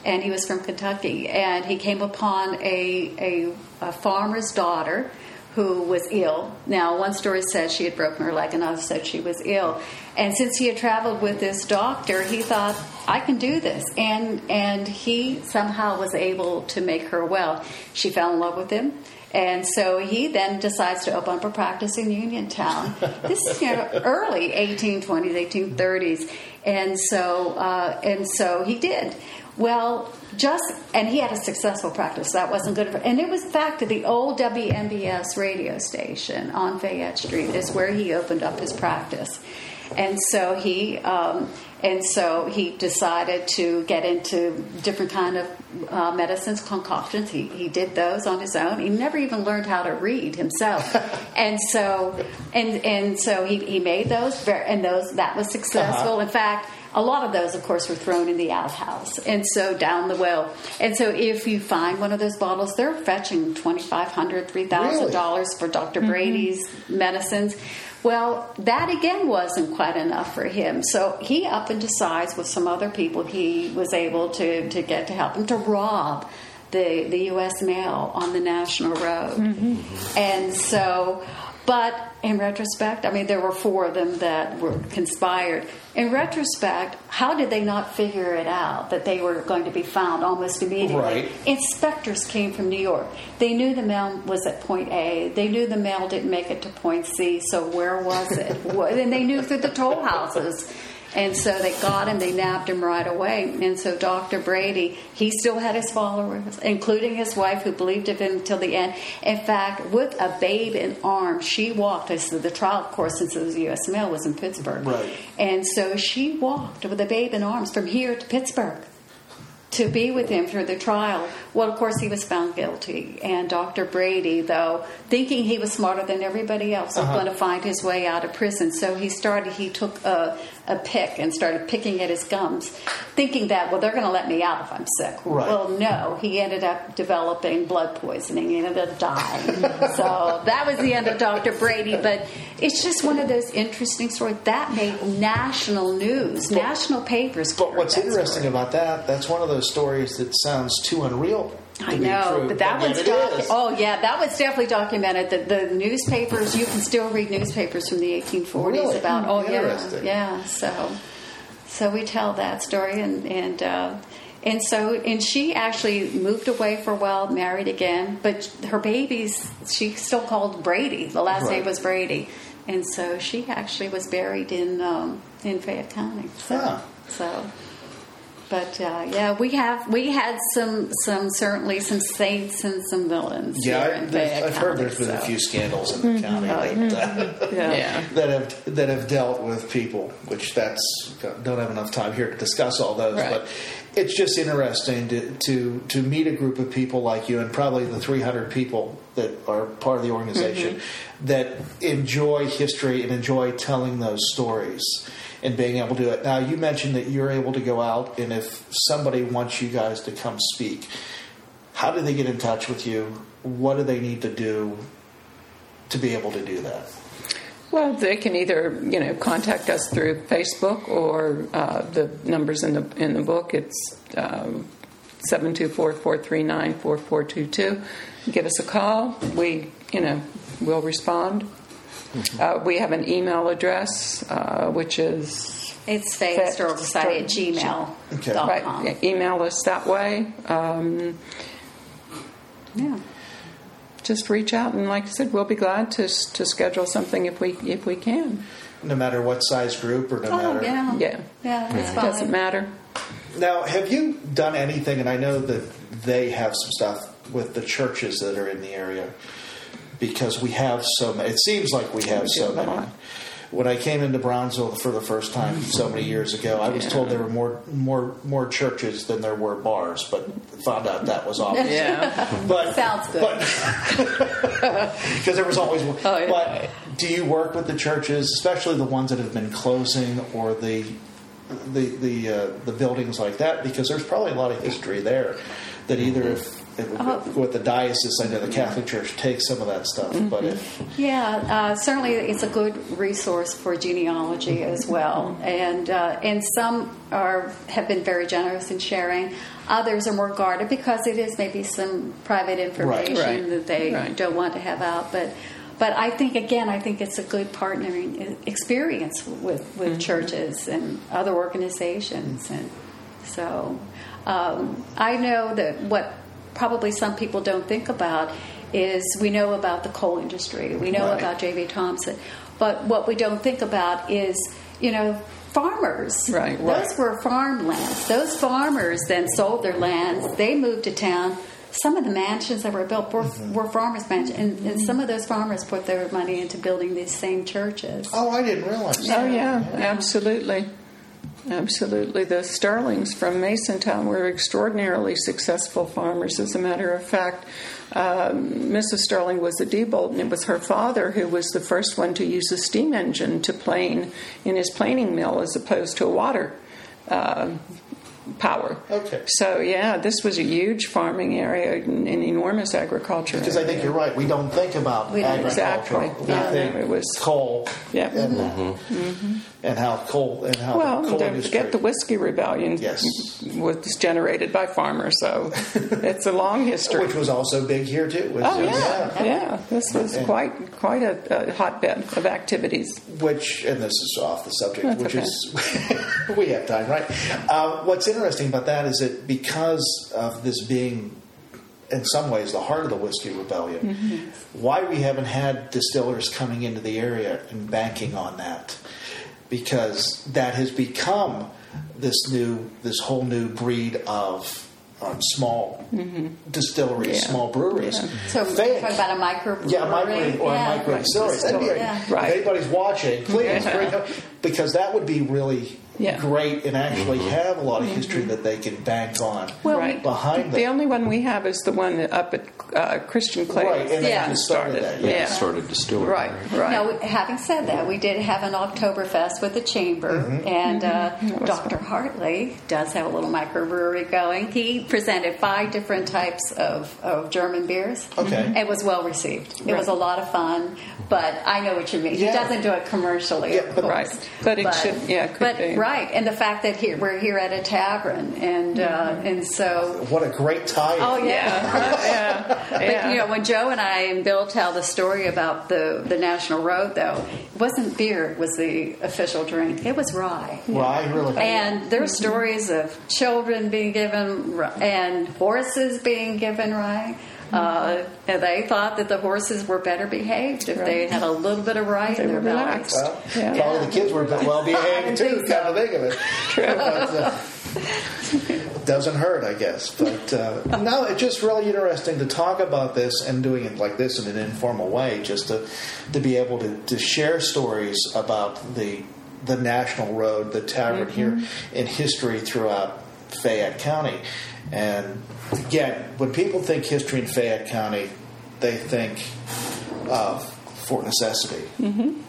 and he was from Kentucky. And he came upon a, a, a farmer's daughter who was ill. Now, one story said she had broken her leg, another said she was ill. And since he had traveled with this doctor, he thought, I can do this. And, and he somehow was able to make her well. She fell in love with him. And so he then decides to open up a practice in Uniontown. this is you know, early 1820s, 1830s, and so uh, and so he did. Well, just and he had a successful practice. That wasn't good, and it was back to the old WMBS radio station on Fayette Street is where he opened up his practice, and so he. Um, and so he decided to get into different kind of uh, medicines concoctions he, he did those on his own he never even learned how to read himself and so and and so he, he made those and those that was successful Uh-huh. in fact a lot of those, of course, were thrown in the outhouse, and so down the well. And so, if you find one of those bottles, they're fetching twenty five hundred, three thousand dollars for doctor mm-hmm. Brady's medicines. Well, that again wasn't quite enough for him. So he up and decides with some other people he was able to, to get to help him to rob the the U.S. mail on the national road, mm-hmm. and so. But in retrospect, I mean, there were four of them that were conspired. In retrospect, how did they not figure it out that they were going to be found almost immediately? Right. Inspectors came from New York. They knew the mail was at point A. They knew the mail didn't make it to point C. So where was it? And they knew through the toll houses. And so they got him, they nabbed him right away. And so Dr. Brady, he still had his followers, including his wife, who believed in him until the end. In fact, with a babe in arms, she walked. Is the trial, of course, since it was U.S. mail, was in Pittsburgh. Right. And so she walked with a babe in arms from here to Pittsburgh to be with him through the trial. Well, of course, he was found guilty. And Dr. Brady, though, thinking he was smarter than everybody else, was Uh-huh. going to find his way out of prison. So he started, he took a, a pick and started picking at his gums, thinking that, well, they're going to let me out if I'm sick. Right. Well, no. He ended up developing blood poisoning. He ended up dying. so that was the end of Dr. Brady. But it's just one of those interesting stories. That made national news, national papers. But what's interesting story. about that, that's one of those stories that sounds too unreal I know, but that was docu- oh yeah, that was definitely documented. The, the newspapers, you can still read newspapers from the 1840s Really? about. Oh yeah, yeah. So, so we tell that story, and and uh, and so and she actually moved away for a while, married again, but her babies she still called Brady. The last name was Brady, and so she actually was buried in um, in Fayette County. So, Huh. so but uh, yeah, we have we had some some certainly some saints and some villains. Yeah, here I, in I've heard County, there's been a few scandals in the county that, uh, Yeah. Yeah. that have that have dealt with people, which that's don't have enough time here to discuss all those. Right. But it's just interesting to, to to meet a group of people like you, and probably the 300 people that are part of the organization Mm-hmm. that enjoy history and enjoy telling those stories. And being able to do it. Now, you mentioned that you're able to go out, and if somebody wants you guys to come speak, how do they get in touch with you? What do they need to do to be able to do that? Well, they can either you know contact us through Facebook or uh, the numbers in the in the book. It's um, seven two four four three nine four four two two. Give us a call. We you know will respond. Uh, we have an email address uh, which is It's Fayette Historical Society at gmail Okay. dot right. com. yeah, Email us that way. Um, Yeah. just reach out and, like I said, we'll be glad to to schedule something if we if we can. No matter what size group or no Oh matter. yeah. Yeah. Yeah, that's It doesn't matter. Now, have you done anything? And I know that they have some stuff with the churches that are in the area because we have so many. It seems like we have so We many. When I came into Brownsville for the first time so many years ago, I was told there were more more more churches than there were bars, but found out that was opposite. Yeah. But Sounds good. because there was always one. Oh, yeah. But do you work with the churches, especially the ones that have been closing or the the the uh, the buildings like that? Because there's probably a lot of history there that either if, if Oh. with the diocese, I know the Catholic Church takes some of that stuff, but if Yeah, uh, certainly it's a good resource for genealogy as well, and uh, and some are have been very generous in sharing. Others are more guarded because it is maybe some private information Right. that they Right. don't want to have out. But but I think again, I think it's a good partnering experience with with churches and other organizations, and so um, I know that what probably some people don't think about is we know about the coal industry, we know Right. about J.V. Thompson, but what we don't think about is, you know, farmers. Right. Those Right. were farmlands. Those farmers then sold their lands. They moved to town. Some of the mansions that were built were, Mm-hmm. were farmers' mansions, and, and some of those farmers put their money into building these same churches. Oh, I didn't realize. Oh yeah, absolutely, absolutely. The Starlings from Masontown were extraordinarily successful farmers. As a matter of fact, um, Mrs. Starling was a Diebold, and it was her father who was the first one to use a steam engine to plane in his planing mill, as opposed to a water. Uh, power. Okay. So yeah, this was a huge farming area and an enormous agriculture. Because I think you're right. We don't think about We agriculture. Exactly. We Yeah, think it was- coal Yeah. and, and how coal and how Well, coal don't industry. forget the whiskey rebellion Yes. was generated by farmers, so it's a long history. which was also big here too. oh is- yeah, yeah, This was And- quite quite a, a hotbed of activities. Which, and this is off the subject, That's which okay. is we have time, right? Uh, what's interesting about that is that because of this being, in some ways, the heart of the whiskey rebellion, Mm-hmm. why we haven't had distillers coming into the area and banking on that, because that has become this new, this whole new breed of. Um, small distilleries, Mm-hmm. Yeah. small breweries. So we're Fake. talking about a micro Yeah, micro or yeah. a micro distillery. That'd be a- Yeah. If anybody's watching, please Yeah. bring up because that would be really Yeah. great and actually have a lot of history that they can bank on Well, Right. behind The only one we have is the one up at uh, Christian Klay. Right, and they Yeah. just started that. Yeah. Yeah. Started distillery. Right, right. Now, having said that, we did have an Oktoberfest with the Chamber, Mm-hmm. and uh, was Dr. Hartley does have a little microbrewery going. He presented five different types of, of German beers. Okay. It was well received. It was a lot of fun, but I know what you mean. Yeah. He doesn't do it commercially, Yeah, of but- course. Right. But it should- yeah, it could but, be. Right, and the fact that here, we're here at a tavern, and, uh, and so What a great tie. Oh yeah, yeah, But you know, when Jo and I and Bill tell the story about the the National Road, though, it wasn't beer was the official drink. It was rye. Rye, really. And there are stories of children being given and horses being given rye. Uh, and they thought that the horses were better behaved if they had a little bit of rye They in their were relaxed. well, Yeah. probably the kids were well behaved too. Kind of think of it. True. But, uh, doesn't hurt, I guess. But uh, no, it's just really interesting to talk about this and doing it like this in an informal way, just to to be able to, to share stories about the the national road, the tavern here in history throughout Fayette County. And again, when people think history in Fayette County, they think of Fort Necessity,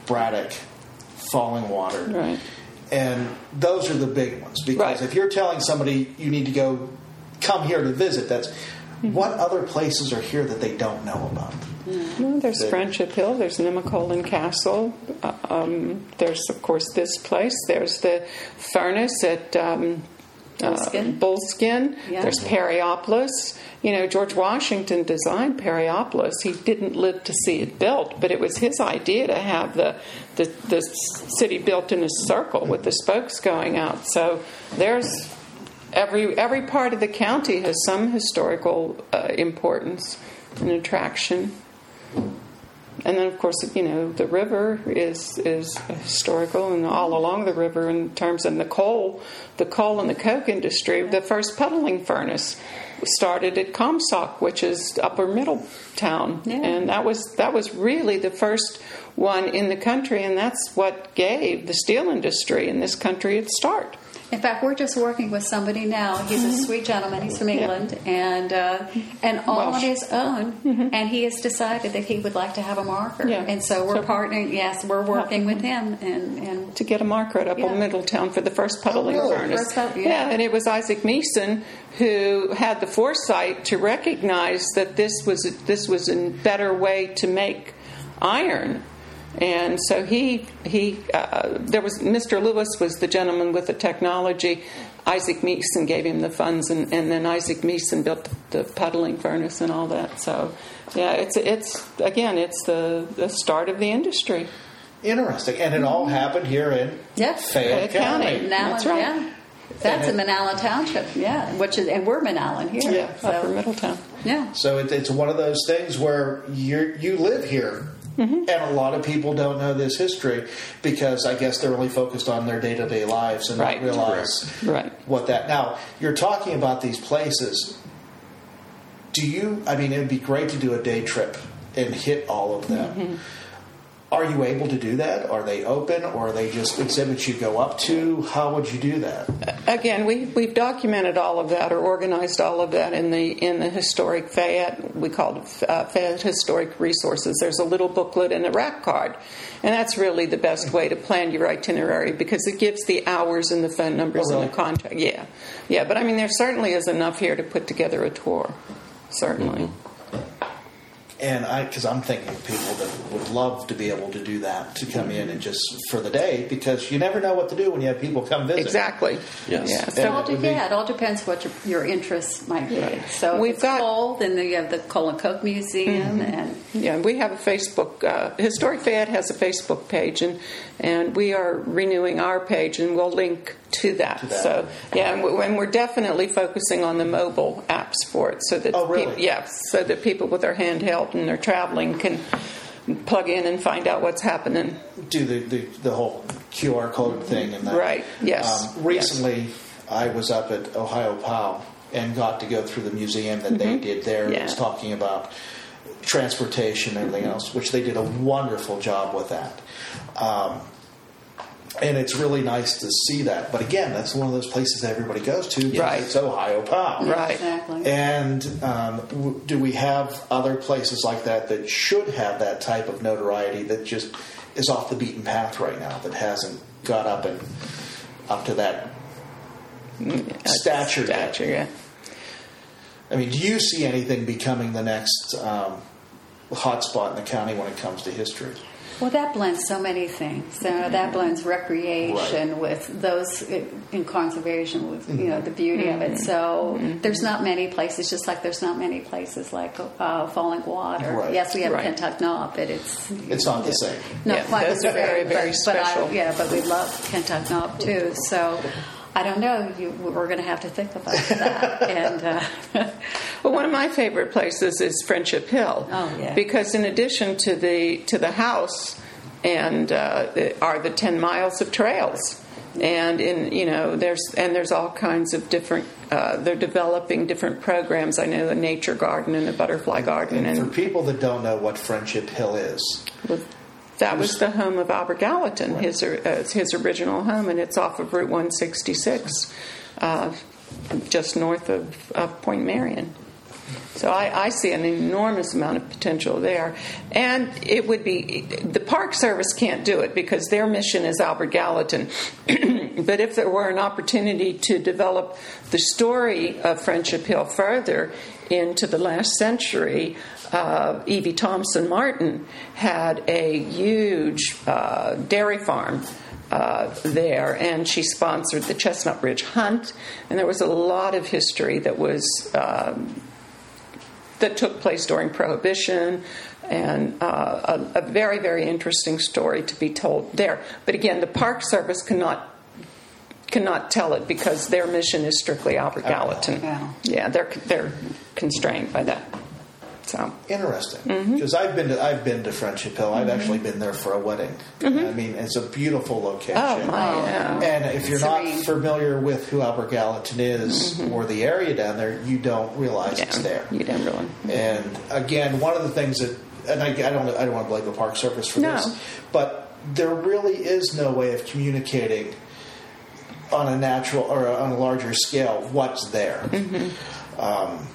Braddock, Falling Water. Right. And those are the big ones because Right. if you're telling somebody you need to go come here to visit, that's what other places are here that they don't know about. Well, there's The- Friendship Hill. There's Nemacolin Castle. uh, Um, there's, of course, this place. There's the furnace at um, uh, Bullskin. Bullskin. Yeah. There's Perryopolis. You know, George Washington designed Perryopolis. He didn't live to see it built, but it was his idea to have the the, the city built in a circle with the spokes going out. So there's every every part of the county has some historical uh, importance and attraction. And then, of course, you know, the river is is historical, and all along the river, in terms of the coal, the coal and the coke industry, the first puddling furnace started at Plumsock, which is Upper Middletown, Yeah. and that was that was really the first one in the country, and that's what gave the steel industry in this country its start. In fact, we're just working with somebody now. He's a sweet gentleman. He's from England, and uh, and all on his own. And he has decided that he would like to have a marker. Yeah. And so we're So- partnering. Yes, we're working with him. And and to get a marker at Upper Yeah. Middletown for the first puddling really? furnace. Pud- yeah. and it was Isaac Meason who had the foresight to recognize that this was this was a better way to make iron. And so he he uh, there was Mr. Lewis was the gentleman with the technology. Isaac Meason gave him the funds, and, and then Isaac Meason built the puddling furnace and all that. So, yeah, it's it's again, it's the, the start of the industry. Interesting. And it all happened here in Yep. Fayette Fayette County. County. now, That's right. yeah, that's in Menallen Township. Yeah, which is and we're Menallen here. Yeah, so. Upper Middletown. Yeah. So it, it's one of those things where you you live here. Mm-hmm. And a lot of people don't know this history because I guess they're really focused on their day to day lives and Right. not realize Right. what that. Now you're talking about these places. Do you? I mean, it would be great to do a day trip and hit all of them. Mm-hmm. Are you able to do that? Are they open, or are they just exhibits you go up to? How would you do that? Again, we, we've documented all of that or organized all of that in the in the historic Fayette. We call it uh, Fayette Historic Resources. There's a little booklet and a rack card, and that's really the best way to plan your itinerary because it gives the hours and the phone numbers Oh, really? and the contact. Yeah, yeah. But I mean, there certainly is enough here to put together a tour. Certainly. And I, because I'm thinking of people that would love to be able to do that, to come in and just for the day, because you never know what to do when you have people come visit. Exactly. Yes. Yeah. So It all, it be- yeah, it all depends what your, your interests might be. So We've it's got- cold, then you have the Coal and Coke Museum, and Yeah, we have a Facebook. Uh, Historic Fayette has a Facebook page, and and we are renewing our page, and we'll link to that. To that. So yeah, and, we, and we're definitely focusing on the mobile apps for it, so that Oh, really? peop- yeah, so that people with their handheld and they're traveling can plug in and find out what's happening. Do the, the, the whole QR code thing and that. Right, yes, Um, recently, I was up at Ohiopyle and got to go through the museum that they did there. It was Mm-hmm. Talking about transportation and everything else, which they did a wonderful job with that. Um, and it's really nice to see that. But again, that's one of those places that everybody goes to. because Right. It's Ohiopyle. Right. exactly. And um, w- do we have other places like that that should have that type of notoriety that just is off the beaten path right now that hasn't got up and up to that stature? yet? Stature, yeah. I mean, do you see anything becoming the next um, hotspot in the county when it comes to history? Well, that blends so many things. So that mm-hmm. blends recreation with those uh, in conservation, with you know mm-hmm. the beauty of it. Mm-hmm. So there's not many places, just like there's not many places like uh, Falling Water. Right. Yes, we have Right. Kentuck Knob, but it's It's not the same. not Yeah, quite those the very, very but, but I- special. yeah, but we love Kentuck Knob too. So I don't know. You, we're going to have to think about that. and uh, Well, one of my favorite places is Friendship Hill. Oh, yeah. Because in addition to the to the house, and uh, the- are the ten miles of trails, and in you know there's and there's all kinds of different. Uh, they're developing different programs. I know the nature garden and the butterfly garden, And for and people that don't know what Friendship Hill is, that was the home of Albert Gallatin, his uh, his original home, and it's off of Route 166, uh, just north of, of Point Marion. So I, I see an enormous amount of potential there, and it would be the Park Service can't do it because their mission is Albert Gallatin. but if there were an opportunity to develop the story of Friendship Hill further into the last century, uh, Evie Thompson Martin had a huge uh, dairy farm uh, there, and she sponsored the Chestnut Ridge Hunt, and there was a lot of history that was um, that took place during Prohibition, and uh, a, a very very interesting story to be told there. But again, the Park Service cannot cannot tell it because their mission is strictly Albert Gallatin. Yeah. Yeah, they're they're constrained by that. So Interesting, Mm-hmm. because I've been to I've been to Friendship Hill. I've actually been there for a wedding. I mean, it's a beautiful location. Mm-hmm. oh my, yeah. And if you're Serene. not familiar with who Albert Gallatin is or the area down there, you don't realize it's Mm-hmm. There. You didn't really. And again, one of the things that, and I, I don't, I don't want to blame the Park Service for No. this, but there really is no way of communicating on a natural or on a larger scale what's there. Mm-hmm. Um,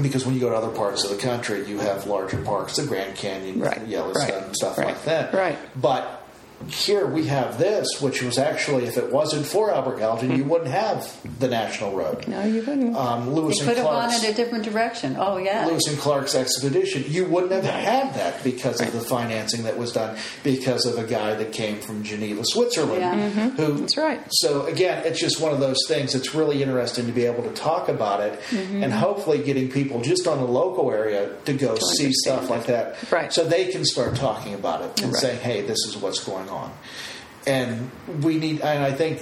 because when you go to other parts of the country, you have larger parks, the Grand Canyon, Right, Yellowstone, right, stuff right, like that. right. But here we have this, which was actually, if it wasn't for Albert Gallatin, you wouldn't have the National Road. No, you wouldn't. Um, Lewis and could have gone in a different direction. Oh yeah. Lewis and Clark's expedition, you wouldn't have had that because of the financing that was done because of a guy that came from Geneva, Switzerland. Yeah. Who, That's right. So again, it's just one of those things. It's really interesting to be able to talk about it, and hopefully getting people just on the local area to go see stuff like that, Right. So they can start talking about it and Right. saying, "Hey, this is what's going on." And we need, and I think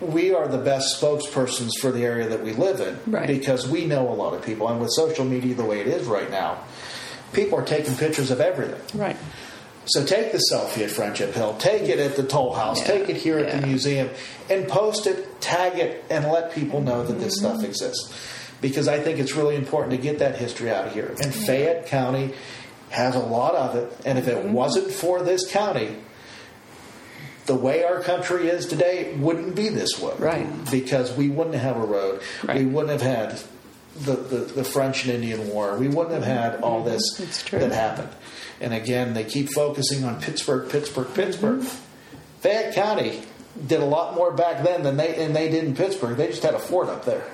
we are the best spokespersons for the area that we live in Right. because we know a lot of people. And with social media the way it is right now, people are taking pictures of everything. Right. So take the selfie at Friendship Hill, take it at the Toll House, Yeah, take it here at the museum, and post it, tag it, and let people know that this Mm-hmm. stuff exists. Because I think it's really important to get that history out of here. And Fayette County has a lot of it. And if Mm-hmm. it wasn't for this county, the way our country is today wouldn't be this way. Right. Because we wouldn't have a road. We wouldn't have had the, the, the French and Indian War. We wouldn't have had all mm-hmm. this that happened. And again, they keep focusing on Pittsburgh, Pittsburgh, mm-hmm. Pittsburgh. Fayette County did a lot more back then than they and they did in Pittsburgh. They just had a fort up there.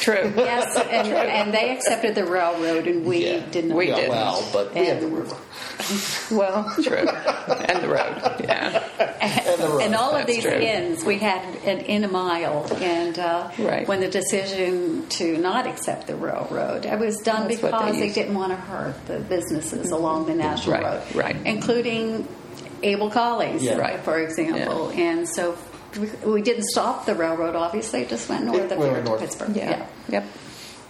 True. Yes, and, and they accepted the railroad, and we Yeah. did not. We Yeah, didn't. well, but we had the river Well, true. and the road. Yeah. and the road. And all of That's these true. inns, we had an in a mile, and uh, Right. when the decision to not accept the railroad, it was done That's what they because they, used. didn't want to hurt the businesses along the national Right, road, right. including Abel Colley's, Yeah. Right. for example. And so we, we didn't stop the railroad. Obviously, it just went north It of went here to north. Pittsburgh. Yeah. Yep.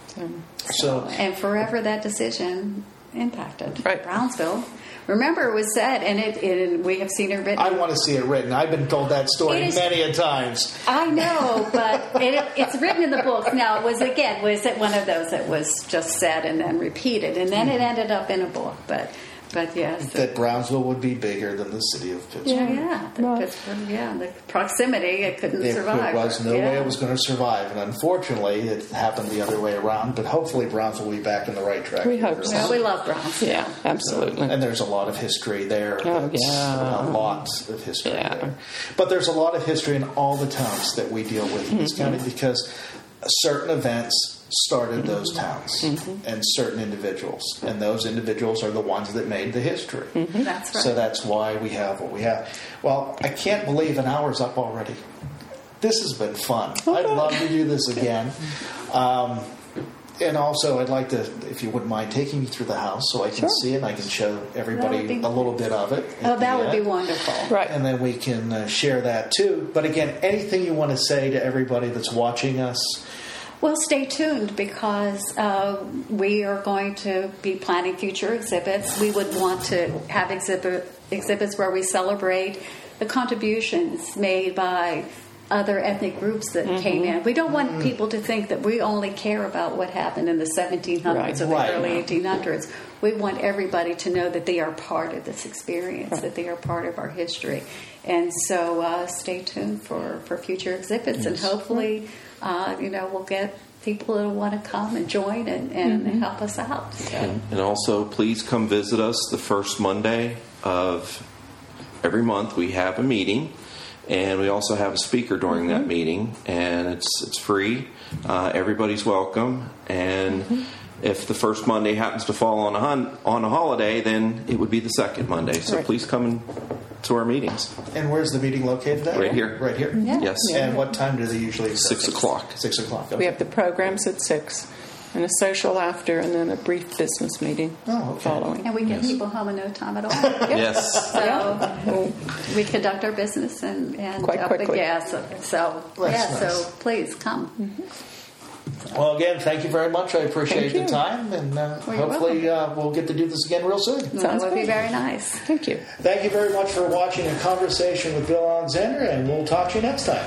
So, So and forever that decision impacted Right. Brownsville. Remember, it was said, and it, it we have seen it written. I want to see it written. I've been told that story It is- many a times. I know, but it, it's written in the book. Now, it was again, was it one of those that was just said and then repeated, and then it mm-hmm. ended up in a book. But, but yes, That Brownsville would be bigger than the city of Pittsburgh. yeah, yeah, the, Well- Pittsburgh, yeah, the proximity, it couldn't There survive. There was no yeah. way it was going to survive, and unfortunately, it happened the other way around. But hopefully, Brownsville will be back in the right track. We hope so. Well, we love Brownsville. yeah, absolutely. And there's a lot of history there. Oh, yeah. A lot of history Yeah. there. But there's a lot of history in all the towns that we deal with in this Mm-hmm. county because certain events started those Mm-hmm. towns and certain individuals. And those individuals are the ones that made the history. Mm-hmm. That's right. So that's why we have what we have. Well, I can't believe an hour's up already. This has been fun. I'd love to do this again. Um, and also, I'd like to, if you wouldn't mind, taking me through the house so I can Sure. see it and I can show everybody be- a little bit of it. Oh, that the would be wonderful. Right. And then we can uh, share that too. But again, anything you want to say to everybody that's watching us, Well, stay tuned because uh, we are going to be planning future exhibits. We would want to have exhibit exhibits where we celebrate the contributions made by other ethnic groups that came in. We don't want people to think that we only care about what happened in the 1700s Right. or the Right. early 1800s. We want everybody to know that they are part of this experience, that they are part of our history. And so uh, stay tuned for, for future exhibits, and hopefully, uh, you know, we'll get people that want to come and join and, and help us out. So. And also, please come visit us the first Monday of every month. We have a meeting, and we also have a speaker during that meeting, and it's it's free. Uh, everybody's welcome, and if the first Monday happens to fall on a hun- on a holiday, then it would be the second Monday. So Right. please come in to our meetings. and where's the meeting located at? Right here. Right here? Yeah. Yes, And what time do they usually accept? six o'clock. Six o'clock. We have the programs at six, and a social after, and then a brief business meeting Oh, okay. following. And we get people home in no time at all. Yes. So we conduct our business and, and Quite up quickly. the gas. So, That's yeah, nice. so please come. Mm-hmm. Well, again, thank you very much. I appreciate the time, and uh, hopefully uh, we'll get to do this again real soon. Sounds that Sounds would be very nice. Thank you. Thank you very much for watching a conversation with Bill Alexander, and we'll talk to you next time.